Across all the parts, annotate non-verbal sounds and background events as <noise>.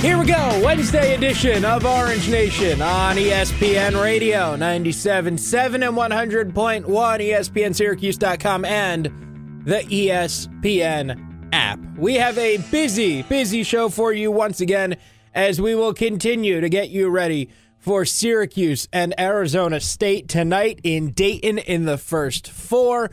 Here we go, Wednesday edition of Orange Nation on ESPN Radio 97.7 and 100.1, ESPNSyracuse.com, and the ESPN app. We have a busy, busy show for you once again as we will continue to get you ready for Syracuse and Arizona State tonight in Dayton in the first four.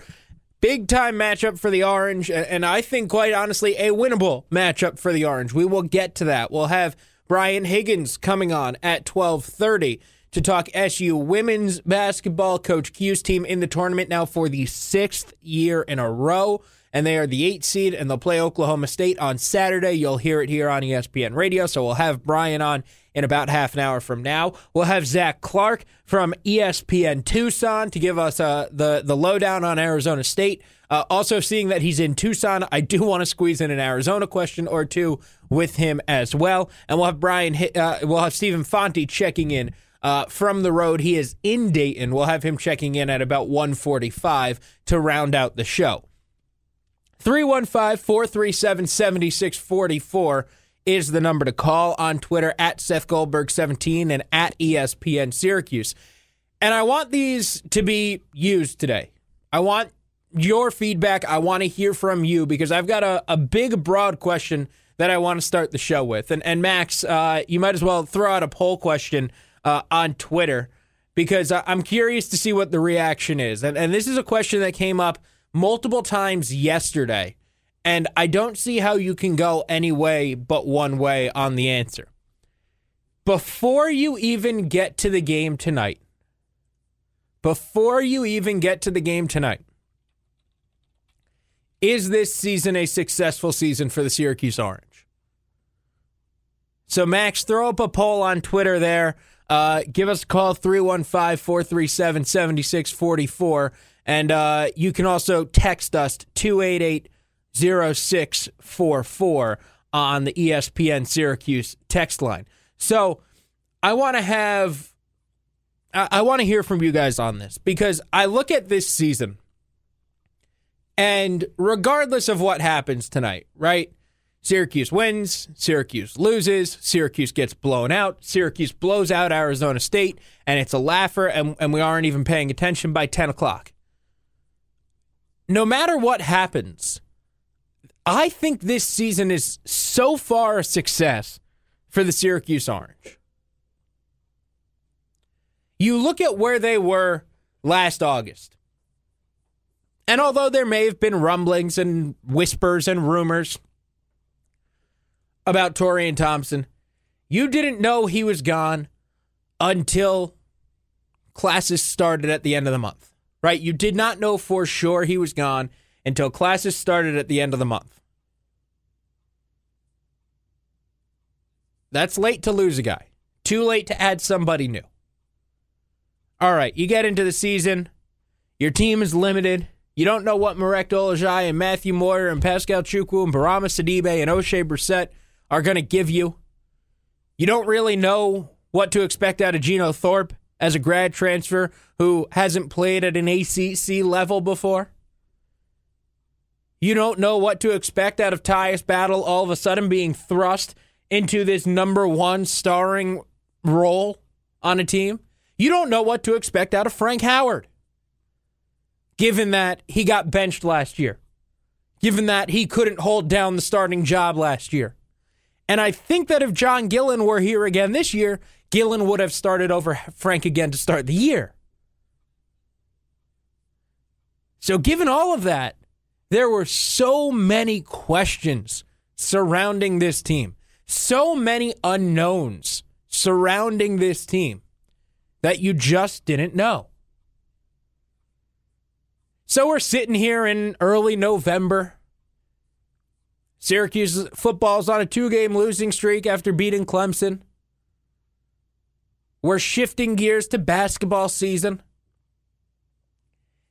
Big time matchup for the Orange, and I think, quite honestly, a winnable matchup for the Orange. We will get to that. We'll have Brian Higgins coming on at 1230 to talk SU women's basketball. Coach Q's team in the tournament now for the sixth year in a row, and they are the eighth seed, and they'll play Oklahoma State on Saturday. You'll hear it here on ESPN Radio, so we'll have Brian on in about half an hour from now. We'll have Zach Clark from ESPN Tucson to give us uh, the the lowdown on Arizona State. Uh, also, seeing that he's in Tucson, I do want to squeeze in an Arizona question or two with him as well. And we'll have Brian, uh, we'll have Stephen Infante checking in uh, from the road. He is in Dayton. We'll have him checking in at about 1:45 to round out the show. 315 437 7644 is the number to call on Twitter at Seth Goldberg17 and at ESPN Syracuse. And I want these to be used today. I want your feedback. I want to hear from you because I've got a, a big, broad question that I want to start the show with. And, and Max, uh, you might as well throw out a poll question uh, on Twitter because I'm curious to see what the reaction is. And, and this is a question that came up multiple times yesterday. And I don't see how you can go any way but one way on the answer. Before you even get to the game tonight, before you even get to the game tonight, is this season a successful season for the Syracuse Orange? So, Max, throw up a poll on Twitter there. Uh, give us a call 315 437 7644. And uh, you can also text us 288 0644 on the ESPN Syracuse text line. So I want to have, I, I want to hear from you guys on this because I look at this season and regardless of what happens tonight, right? Syracuse wins, Syracuse loses, Syracuse gets blown out, Syracuse blows out Arizona State, and it's a laugher, and, and we aren't even paying attention by 10 o'clock. No matter what happens, I think this season is so far a success for the Syracuse Orange. You look at where they were last August. And although there may have been rumblings and whispers and rumors about Taurean Thompson, you didn't know he was gone until classes started at the end of the month, right? You did not know for sure he was gone until classes started at the end of the month. That's late to lose a guy. Too late to add somebody new. All right, you get into the season. Your team is limited. You don't know what Marek Dolezaj and Matthew Moyer and Pascal Chukwu and Bourama Sidibe and Oshae Brissett are going to give you. You don't really know what to expect out of Geno Thorpe as a grad transfer who hasn't played at an ACC level before. You don't know what to expect out of Tyus Battle all of a sudden being thrust into this number one starring role on a team. You don't know what to expect out of Frank Howard, given that he got benched last year, given that he couldn't hold down the starting job last year. And I think that if John Gillon were here again this year, Gillon would have started over Frank again to start the year. So, given all of that, there were so many questions surrounding this team, so many unknowns surrounding this team that you just didn't know. So we're sitting here in early November. Syracuse football's on a two game losing streak after beating Clemson. We're shifting gears to basketball season.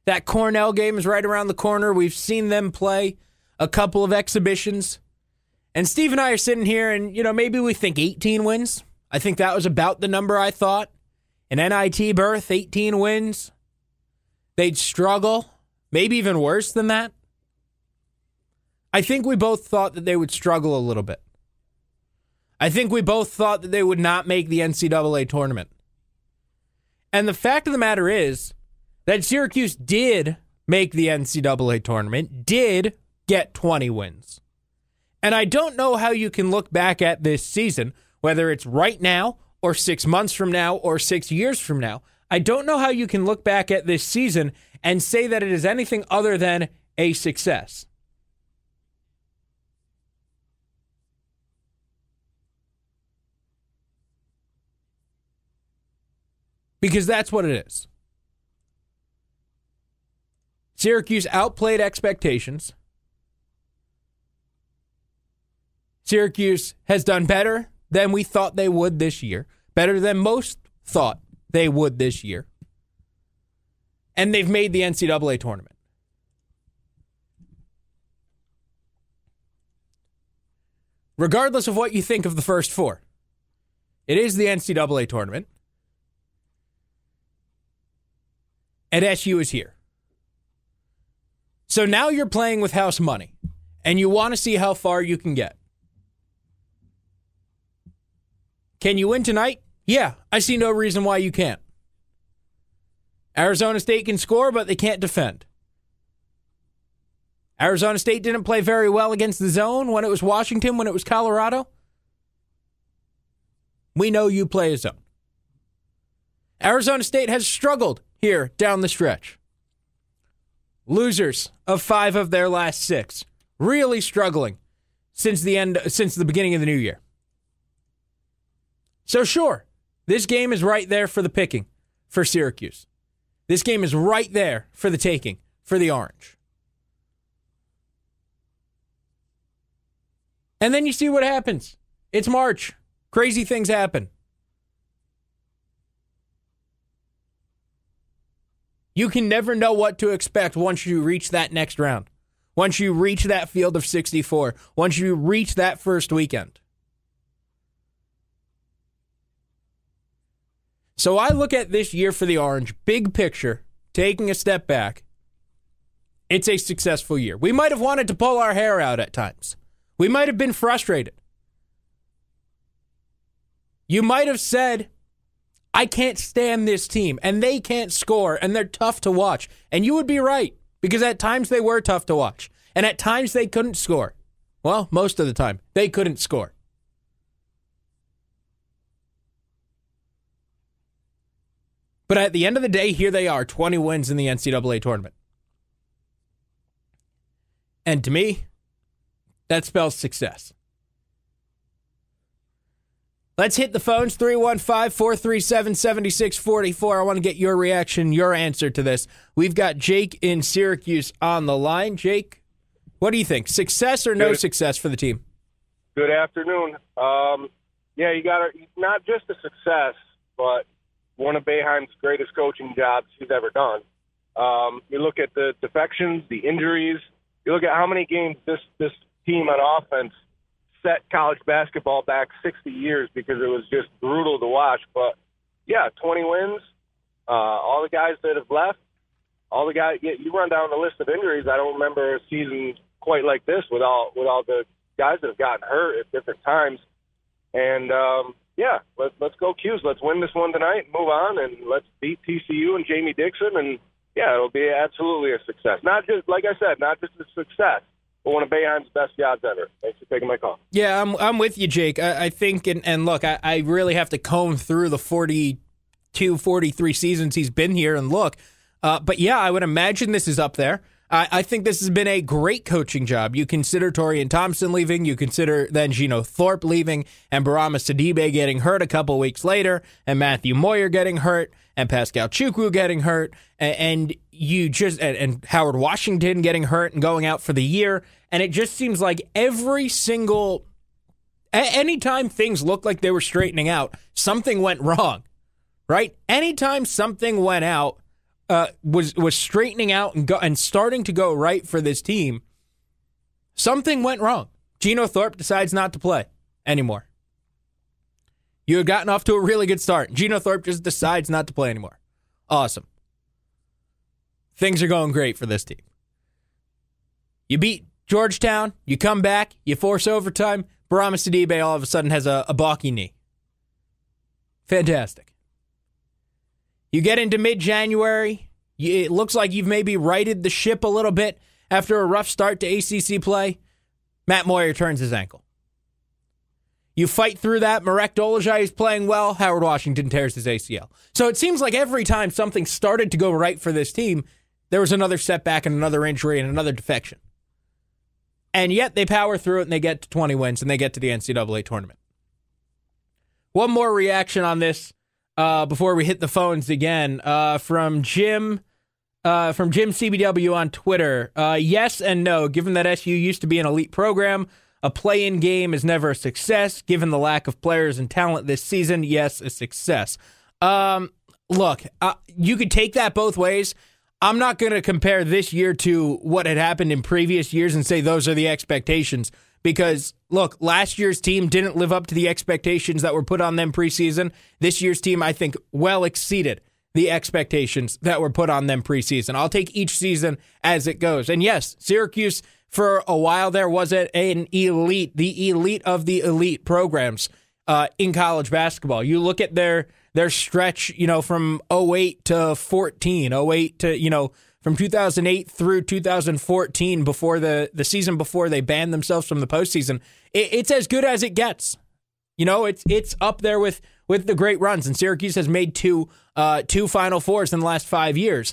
That Cornell game is right around the corner. We've seen them play a couple of exhibitions. And Steve and I are sitting here, and, you know, maybe we think 18 wins. I think that was about the number I thought. An NIT berth, 18 wins. They'd struggle, maybe even worse than that. I think we both thought that they would struggle a little bit. I think we both thought that they would not make the NCAA tournament. And the fact of the matter is that Syracuse did make the NCAA tournament, did get 20 wins. And I don't know how you can look back at this season, whether it's right now or six months from now or six years from now. I don't know how you can look back at this season and say that it is anything other than a success. Because that's what it is. Syracuse outplayed expectations. Syracuse has done better than we thought they would this year, better than most thought they would this year. And they've made the NCAA tournament. Regardless of what you think of the first four, it is the NCAA tournament. And SU is here. So now you're playing with house money and you want to see how far you can get. Can you win tonight? Yeah, I see no reason why you can't. Arizona State can score, but they can't defend. Arizona State didn't play very well against the zone when it was Washington, when it was Colorado. We know you play a zone. Arizona State has struggled here down the stretch. Losers of five of their last six. Really struggling since the end since the beginning of the new year. So sure, this game is right there for the picking for Syracuse. This game is right there for the taking for the Orange. And then you see what happens. It's March. Crazy things happen. You can never know what to expect once you reach that next round. Once you reach that field of 64, once you reach that first weekend. So I look at this year for the Orange, big picture, taking a step back. It's a successful year. We might have wanted to pull our hair out at times. We might have been frustrated. You might have said, I can't stand this team and they can't score and they're tough to watch. And you would be right because at times they were tough to watch and at times they couldn't score. Well, most of the time they couldn't score. But at the end of the day, here they are 20 wins in the NCAA tournament. And to me, that spells success. Let's hit the phones 315 437 7644. I want to get your reaction, your answer to this. We've got Jake in Syracuse on the line. Jake, what do you think? Success or no Good. success for the team? Good afternoon. Um, yeah, you got not just a success, but one of Boeheim's greatest coaching jobs he's ever done. Um, you look at the defections, the injuries. You look at how many games this this team on offense set college basketball back 60 years because it was just brutal to watch. But yeah, 20 wins. Uh, all the guys that have left, all the guys. You run down the list of injuries. I don't remember a season quite like this with all with all the guys that have gotten hurt at different times. And um, yeah, let's let's go 'Cuse. Let's win this one tonight, move on, and let's beat TCU and Jamie Dixon. And yeah, it'll be absolutely a success. Not just like I said, not just a success, one of Boeheim's best jobs ever. Thanks for taking my call. Yeah, I'm I'm with you, Jake. I, I think, and, and look, I, I really have to comb through the 42, 43 seasons he's been here and look. Uh, but yeah, I would imagine this is up there. I, I think this has been a great coaching job. You consider Taurean Thompson leaving, you consider then Geno Thorpe leaving, and Bourama Sidibe getting hurt a couple weeks later, and Matthew Moyer getting hurt, and Pascal Chukwu getting hurt, and, you just and, and Howard Washington getting hurt and going out for the year, and it just seems like every single anytime things looked like they were straightening out, something went wrong. right? Anytime something went out, uh, was was straightening out and go, and starting to go right for this team, something went wrong. Geno Thorpe decides not to play anymore. You had gotten off to a really good start. Geno Thorpe just decides not to play anymore. Awesome. Things are going great for this team. You beat Georgetown, you come back, you force overtime. Bourama Sidibe all of a sudden has a, a balky knee. Fantastic. You get into mid January, it looks like you've maybe righted the ship a little bit after a rough start to ACC play. Matt Moyer turns his ankle. You fight through that. Marek Dolezaj is playing well. Howard Washington tears his ACL. So it seems like every time something started to go right for this team, there was another setback and another injury and another defection. And yet they power through it and they get to 20 wins and they get to the NCAA tournament. One more reaction on this uh, before we hit the phones again uh, from Jim. Uh, from Jim CBW on Twitter. Uh, yes and no. Given that SU used to be an elite program, a play in game is never a success. Given the lack of players and talent this season, yes, a success. Um, look, uh, you could take that both ways. I'm not going to compare this year to what had happened in previous years and say those are the expectations because look, last year's team didn't live up to the expectations that were put on them preseason. This year's team, I think, well exceeded the expectations that were put on them preseason. I'll take each season as it goes. And yes, Syracuse for a while there was it an elite, the elite of the elite programs uh, in college basketball. You look at their their stretch, you know, from 08 to 14, 08 to, you know, from 2008 through 2014 before the, the season before they banned themselves from the postseason. It, it's as good as it gets. You know, it's it's up there with with the great runs, and Syracuse has made two uh, two Final Fours in the last five years.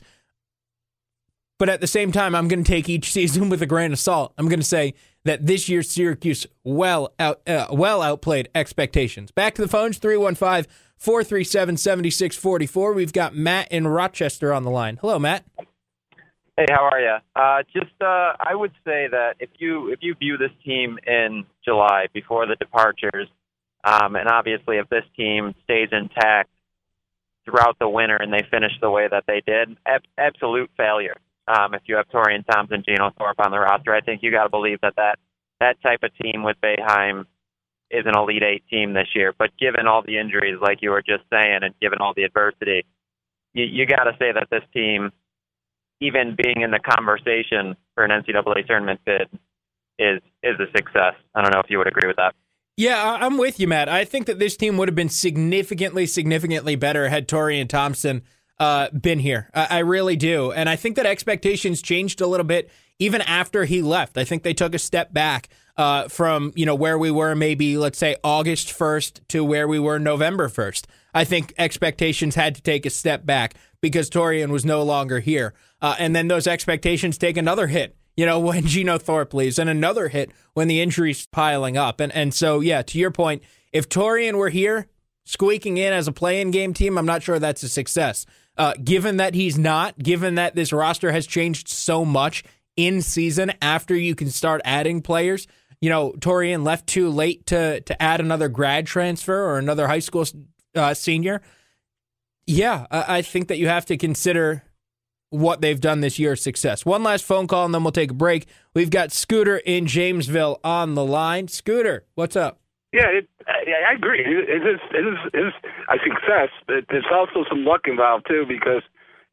But at the same time, I'm going to take each season <laughs> with a grain of salt. I'm going to say that this year's Syracuse well out uh, well outplayed expectations. Back to the phones 315 437 7644. We've got Matt in Rochester on the line. Hello, Matt. Hey, how are you? Uh, just, uh, I would say that if you if you view this team in July before the departures, um, and obviously if this team stays intact throughout the winter and they finish the way that they did, ab- absolute failure. Um, if you have Taurean Thompson, Geno Thorpe on the roster, I think you got to believe that, that that type of team with Boeheim is an Elite Eight team this year. But given all the injuries, like you were just saying, and given all the adversity, you, you got to say that this team, even being in the conversation for an NCAA tournament bid, is is a success. I don't know if you would agree with that. Yeah, I'm with you, Matt. I think that this team would have been significantly, significantly better had Taurean Thompson uh, been here. I, I really do. And I think that expectations changed a little bit even after he left. I think they took a step back uh, from, you know, where we were maybe, let's say, August 1st to where we were November 1st. I think expectations had to take a step back because Taurean was no longer here. Uh, and then those expectations take another hit, you know, <laughs> when Geno Thorpe leaves, and another hit when the injuries piling up. And and so, yeah, to your point, if Taurean were here, squeaking in as a play-in game team, I'm not sure that's a success. Uh, given that he's not, given that this roster has changed so much in season after you can start adding players, you know, Taurean left too late to to add another grad transfer or another high school uh, senior. Yeah, I, I think that you have to consider what they've done this year success. One last phone call and then we'll take a break. We've got Scooter in Jamesville on the line. Scooter, what's up? Yeah, it, I, agree. It is it is it is a success. But there's also some luck involved too, because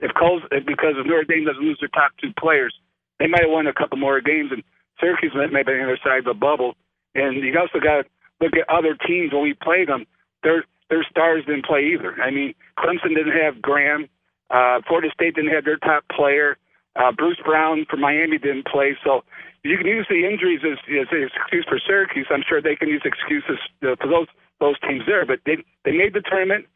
if Cole's because if Notre Dame doesn't lose their top two players, they might have won a couple more games, and Syracuse might, might be on the other side of the bubble. And you also got to look at other teams when we play them. Their their stars didn't play either. I mean, Clemson didn't have Grantham. Uh, Florida State didn't have their top player. Uh, Bruce Brown from Miami didn't play. So you can use the injuries as, as an excuse for Syracuse. I'm sure they can use excuses uh, for those those teams there. But they they made the tournament.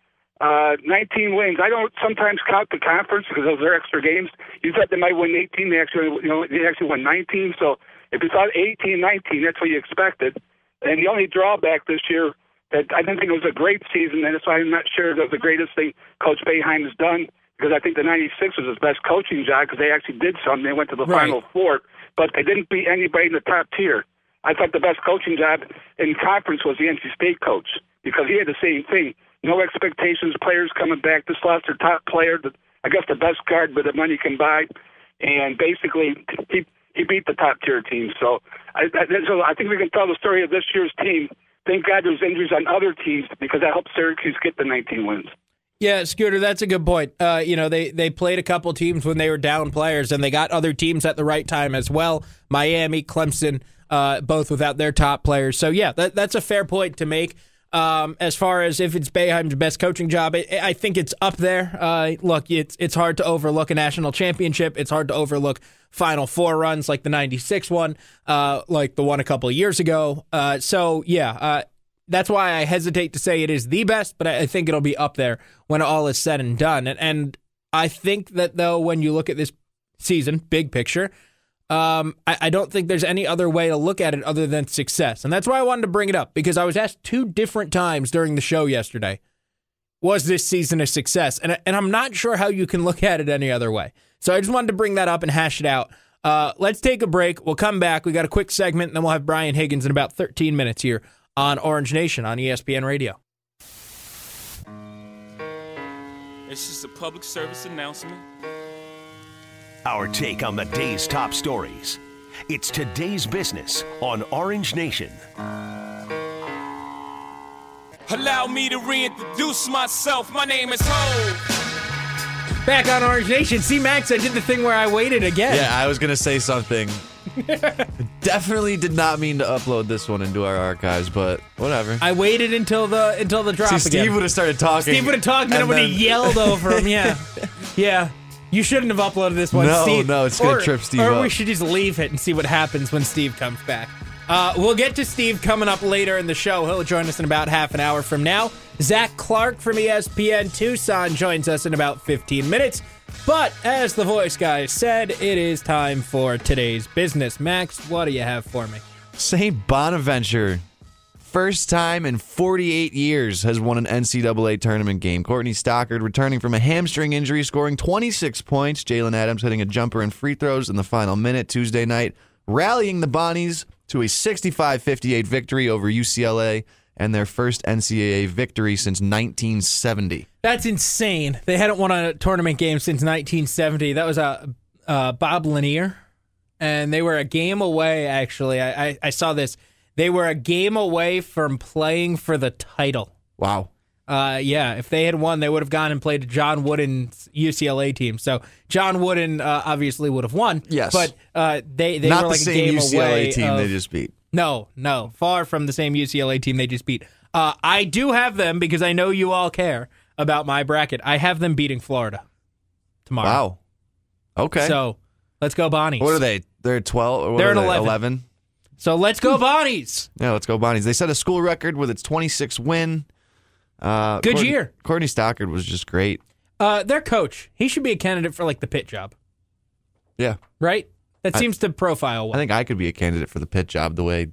Uh, 19 wins. I don't sometimes count the conference because those are extra games. You thought they might win 18. They actually, you know, they actually won 19. So if you thought 18, 19, that's what you expected. And the only drawback this year that I didn't think it was a great season, and that's why I'm not sure that was the greatest thing Coach Boeheim has done because I think the 96 was his best coaching job because they actually did something. They went to the right. Final Four, but they didn't beat anybody in the top tier. I thought the best coaching job in conference was the NC State coach because he had the same thing. no expectations. Players coming back. This lost their top player, the, I guess the best guard with the money can buy, and basically he he beat the top tier team. So I, I, so I think we can tell the story of this year's team. Thank God there's injuries on other teams because that helped Syracuse get the 19 wins. Yeah, Scooter, that's a good point. Uh, you know, they they played a couple teams when they were down players, and they got other teams at the right time as well. Miami, Clemson, uh, both without their top players. So yeah, that, that's a fair point to make. Um, as far as if it's Boeheim's best coaching job, I, I think it's up there. Uh, look, it's it's hard to overlook a national championship. It's hard to overlook Final Four runs like the '96 one, uh, like the one a couple years ago. Uh, so yeah, uh, that's why I hesitate to say it is the best, but I think it'll be up there when all is said and done. And, and I think that though, when you look at this season, big picture, um, I, I, don't think there's any other way to look at it other than success. And that's why I wanted to bring it up because I was asked two different times during the show yesterday, was this season a success? And, and I'm not sure how you can look at it any other way. So I just wanted to bring that up and hash it out. Uh, let's take a break. We'll come back. We got a quick segment, and then we'll have Brian Higgins in about 13 minutes here on Orange Nation on ESPN Radio. It's just a public service announcement. Our take on the day's top stories. It's today's business on Orange Nation. Allow me to reintroduce myself. My name is Hov. Back on Orange Nation. See, Max, I did the thing where I waited again. Yeah, I was going to say something <laughs> Definitely did not mean to upload this one into our archives, but whatever. I waited until the until the drop. See, Steve again. would have started talking. Steve would have talked, and then would have yelled over him. Yeah, <laughs> yeah. You shouldn't have uploaded this one, no, Steve. No, it's gonna or, trip Steve Or up. we should just leave it and see what happens when Steve comes back. Uh, we'll get to Steve coming up later in the show. He'll join us in about half an hour from now. Zach Clark from ESPN Tucson joins us in about 15 minutes. But as the voice guy said, it is time for today's business. Max, what do you have for me? St. Bonaventure, first time in 48 years, has won an NCAA tournament game. Courtney Stockard returning from a hamstring injury, scoring 26 points. Jaylen Adams hitting a jumper and free throws in the final minute Tuesday night, rallying the Bonnies to a 65 58 victory over UCLA and their first NCAA victory since 1970. That's insane. They hadn't won a tournament game since 1970. That was a uh, Bob Lanier, and they were a game away. Actually, I, I, I saw this. They were a game away from playing for the title. Wow. Uh, yeah, if they had won, they would have gone and played John Wooden's UCLA team. So John Wooden uh, obviously would have won. Yes, but uh, they they not were like the same a game UCLA away team of, they just beat. No, no, far from the same UCLA team they just beat. Uh, I do have them because I know you all care about my bracket. I have them beating Florida tomorrow. Wow. Okay. So let's go Bonnies. What are they? They're 12 They're at they? 11. 11. So let's go Bonnies. Yeah, let's go Bonnies. They set a school record with its 26 win. Uh, Good Courtney, year. Courtney Stockard was just great. Uh, their coach, he should be a candidate for like the Pitt job, Yeah. right? That I- seems to profile well. I think I could be a candidate for the Pitt job the way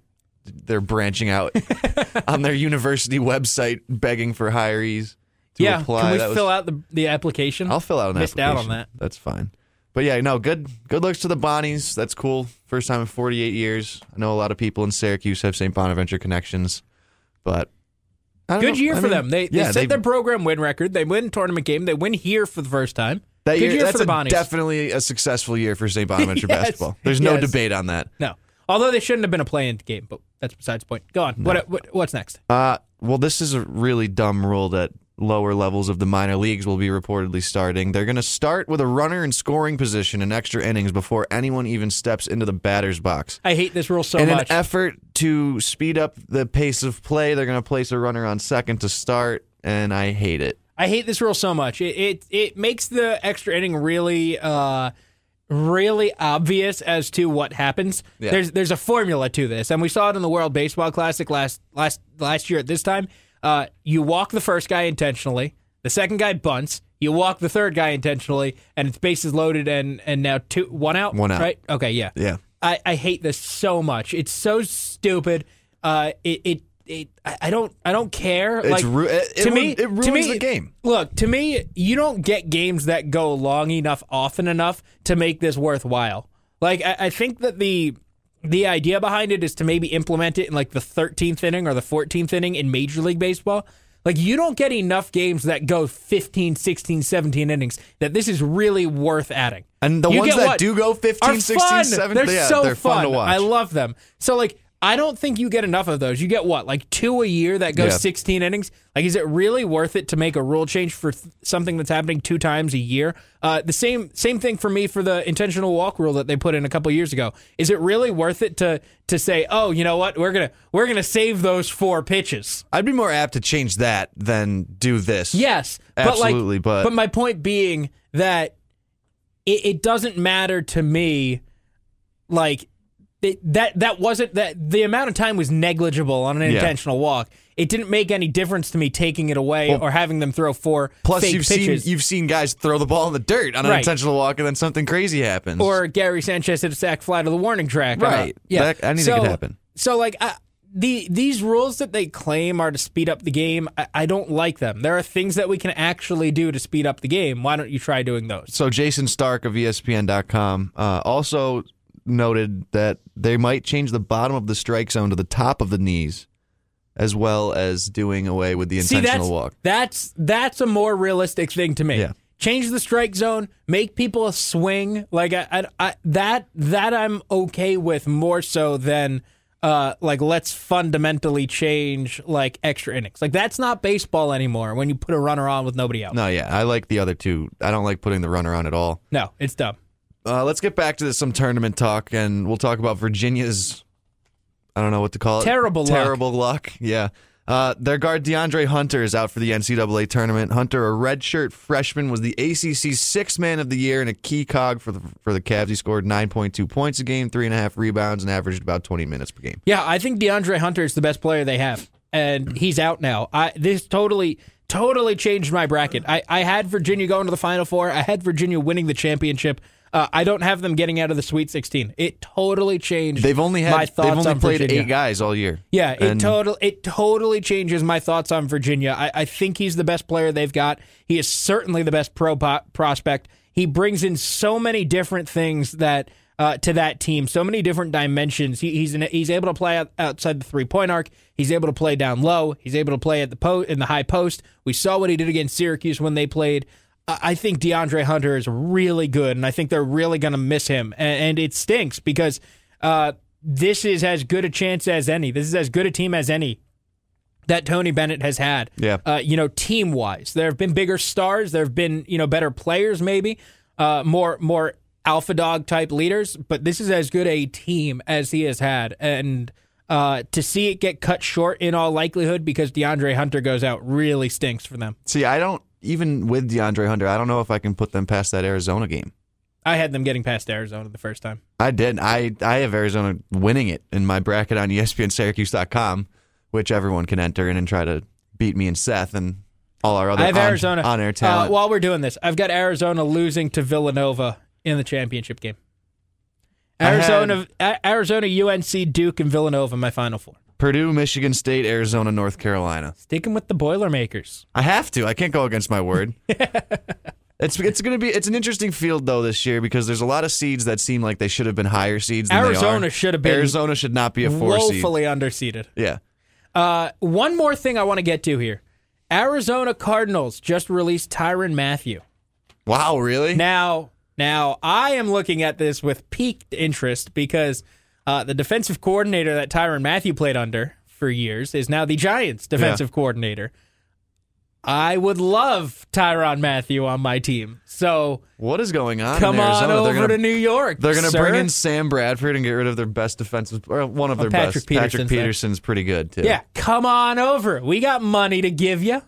they're branching out <laughs> on their university website begging for hirees to yeah, apply. can we That was- fill out the, the application? I'll fill out an Missed out on that. That's fine. But yeah, no, good good looks to the Bonnies. That's cool. First time in 48 years. I know a lot of people in Syracuse have St. Bonaventure connections, but Good know. year I for mean, them. They, yeah, they set their program win record. They win tournament game. They win here for the first time. That Good year, year that's a- definitely a successful year for St. Bonaventure <laughs> Yes, basketball. There's no yes. debate on that. No, although they shouldn't have been a play-in game, but that's besides the point. Go on. What, what what's next? Uh, well, this is a really dumb rule that lower levels of the minor leagues will be reportedly starting. They're going to start with a runner in scoring position in extra innings before anyone even steps into the batter's box. I hate this rule so in much. an effort to speed up the pace of play, they're going to place a runner on second to start, and I hate it. I hate this rule so much. It it, it makes the extra inning really uh really obvious as to what happens. Yeah. There's there's a formula to this, and we saw it in the World Baseball Classic last last last year at this time. Uh, you walk the first guy intentionally, the second guy bunts. You walk the third guy intentionally, and it's bases loaded, and and now two one out. One out. Right? Okay. Yeah. Yeah. I, I hate this so much. It's so stupid. Uh, it, it, it I don't I don't care. It's like ru- it- to it me, it ruins to me, the game. Look, to me, you don't get games that go long enough, often enough to make this worthwhile. Like I, I think that the the idea behind it is to maybe implement it in like the 13th inning or the 14th inning in Major League Baseball. Like you don't get enough games that go 15, 16, 17 innings that this is really worth adding. And the You ones that what? do go 15, 16, 17, They're yeah, so they're fun to watch. I love them. So like I don't think you get enough of those. You get what, like two a year that goes Yeah. 16 innings? Like, is it really worth it to make a rule change for th- something that's happening two times a year? Uh, the same same thing for me for the intentional walk rule that they put in a couple years ago. Is it really worth it to to say, oh, you know what, we're gonna we're gonna save those four pitches? I'd be more apt to change that than do this. Yes, Absolutely, but like, but- my point being that it, it doesn't matter to me. Like it, that that wasn't that the amount of time was negligible on an Yeah. intentional walk. It didn't make any difference to me taking it away Well, or having them throw four Plus, fake you've pitches. seen you've seen guys throw the ball in the dirt on an Right. intentional walk, and then something crazy happens. or Gary Sanchez hit a sac fly to the warning track. Right. Uh, yeah. That- anything so, could happen. So like I, the these rules that they claim are to speed up the game, I, I don't like them. There are things that we can actually do to speed up the game. Why don't you try doing those? So Jayson Stark of ESPN.com uh, also noted that they might change the bottom of the strike zone to the top of the knees, as well as doing away with the See, intentional that's, walk. That's that's a more realistic thing to me. Yeah. Change the strike zone, make people swing. Like I, I, I, that that I'm okay with more so than uh like let's fundamentally change like extra innings. Like that's not baseball anymore when you put a runner on with nobody out. No, yeah, I like the other two. I don't like putting the runner on at all. No, it's dumb. Uh, let's get back to this, some tournament talk, and we'll talk about Virginia's. I don't know what to call it. Terrible luck. Terrible luck. Yeah. Uh, their guard DeAndre Hunter is out for the NCAA tournament. Hunter, a redshirt freshman, was the ACC's sixth man of the year and a key cog for the for the Cavs. He scored 9.2 points a game, three and a half rebounds, and averaged about 20 minutes per game. Yeah, I think DeAndre Hunter is the best player they have, and he's out now. I this totally totally changed my bracket. I I had Virginia going to the Final Four. I had Virginia winning the championship. Uh, I don't have them getting out of the Sweet 16. It totally changed. They've only my had thoughts they've only on played Virginia. eight guys all year. Yeah, it And- total it totally changes my thoughts on Virginia. I, I think he's the best player they've got. He is certainly the best pro po- prospect. He brings in so many different things that uh, to that team, so many different dimensions. He, he's an, he's able to play out, outside the three point arc. He's able to play down low. He's able to play at the po- in the high post. We saw what he did against Syracuse when they played. I think DeAndre Hunter is really good, and I think they're really going to miss him. And, and it stinks because uh, this is as good a chance as any. This is as good a team as any that Tony Bennett has had. Yeah. Uh, you know, team wise, there have been bigger stars. There have been you know better players, maybe uh, more more alpha dog type leaders. But this is as good a team as he has had, and. Uh, to see it get cut short in all likelihood because DeAndre Hunter goes out really stinks for them. See, I don't even with DeAndre Hunter. I don't know if I can put them past that Arizona game. I had them getting past Arizona the first time. I did. I I have Arizona winning it in my bracket on ESPNSyracuse.com, which everyone can enter in and try to beat me and Seth and all our other I have on, Arizona on air Uh, talent. while we're doing this, I've got Arizona losing to Villanova in the championship game. I had- Arizona, Arizona, UNC, Duke, and Villanova, my final four. Purdue, Michigan State, Arizona, North Carolina. Sticking with the Boilermakers. I have to. I can't go against my word. <laughs> it's it's going to be it's an interesting field though this year because there's a lot of seeds that seem like they should have been higher seeds. Than Arizona should have been Arizona should not be a four seed. Woefully underseeded. Yeah. Uh, one more thing I want to get to here. Arizona Cardinals just released Tyrann Mathieu. Wow. Really? Now, now I am looking at this with piqued interest because uh, the defensive coordinator that Tyrann Mathieu played under for years is now the Giants' defensive coordinator. I would love Tyrann Mathieu on my team. So what is going on? come on over gonna, to New York. They're going to bring in Sam Bradford and get rid of their best defensive, or one of Oh, their Patrick best. Peterson's Patrick there. Peterson's pretty good too. Yeah, come on over. We got money to give you.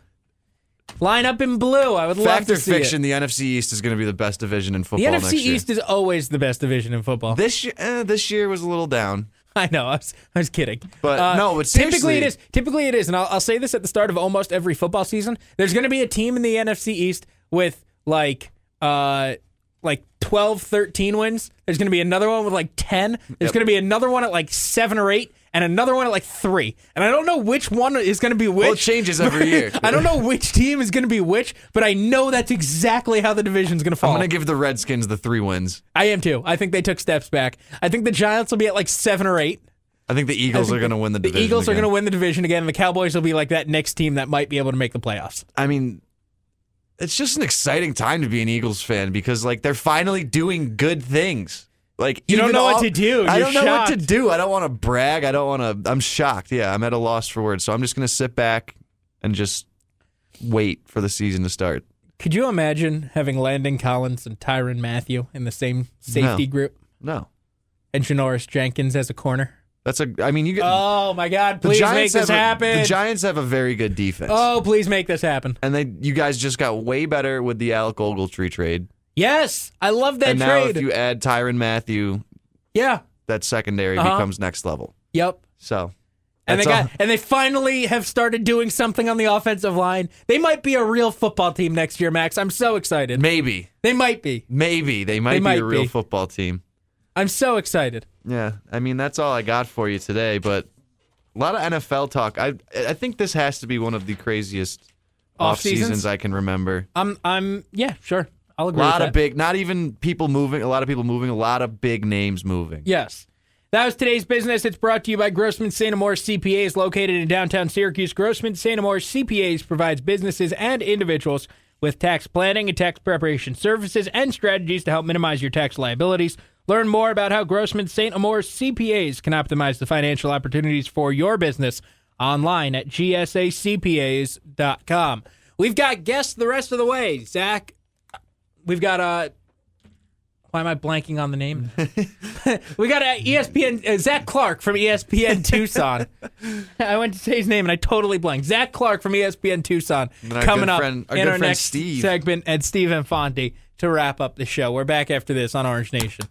Line up in blue. I would love Fact to or see fiction? it. The NFC East is going to be the best division in football. The football NFC next year. East is always the best division in football. This year, eh, this year was a little down. <laughs> I know. I was, I was kidding. Uh, But, no, but typically seriously- it is. Typically it is, and I'll, I'll say this at the start of almost every football season. There's going to be a team in the NFC East with like, uh, like 12, 13 wins. There's going to be another one with like 10. There's going to be another one at like seven or eight, and another one at like three. And I don't know which one is going to be which. Well, it changes every year. <laughs> I don't know which team is going to be which, but I know that's exactly how the division's going to fall. I'm going to give the Redskins the three wins. I am too. I think they took steps back. I think the Giants will be at like seven or eight. I think the Eagles think are going to win the The division. Eagles are going to win the division again, and the Cowboys will be like that next team that might be able to make the playoffs. I mean, it's just an exciting time to be an Eagles fan because like they're finally doing good things. Like You don't know what to do. I You're don't know what to do. I don't want to brag. I don't want to. I'm shocked. Yeah, I'm at a loss for words. So I'm just going to sit back and just wait for the season to start. Could you imagine having Landon Collins and Tyrann Mathieu in the same safety No. group No, and Janoris Jenkins as a corner? that's a. I mean, you get Oh my God! Please make this a- happen. the Giants have a very good defense. oh, please make this happen. and they, you guys just got way better with the Alec Ogletree trade. Yes, I love that and now trade. if you add Tyrann Mathieu, yeah. that secondary Uh-huh. becomes next level. Yep. So. And they that's got all- and they finally have started doing something on the offensive line. They might be a real football team next year, Max. I'm so excited. maybe. They might be. Maybe they might They be might a real be. football team. I'm so excited. Yeah, I mean that's all I got for you today. But a lot of NFL talk. I I think this has to be one of the craziest Off off seasons seasons? I can remember. I'm I'm yeah, sure. I'll A lot of that. big, not even people moving. A lot of people moving. A lot of big names moving. Yes. That was today's business. It's brought to you by Grossman St. Amour CPAs located in downtown Syracuse. Grossman St. Amour CPAs provides businesses and individuals with tax planning and tax preparation services and strategies to help minimize your tax liabilities. Learn more about how Grossman St. Amour CPAs can optimize the financial opportunities for your business online at gsacpas.com. We've got guests the rest of the way. Zach, we've got uh why am I blanking on the name? <laughs> we got uh, ESPN uh, Zach Clark from ESPN <laughs> Tucson. I went to say his name and I totally blanked. Zach Clark from ESPN Tucson coming up friend- our in good our friend next Steve. segment, and Steve Infante to wrap up the show. We're back after this on Orange Nation.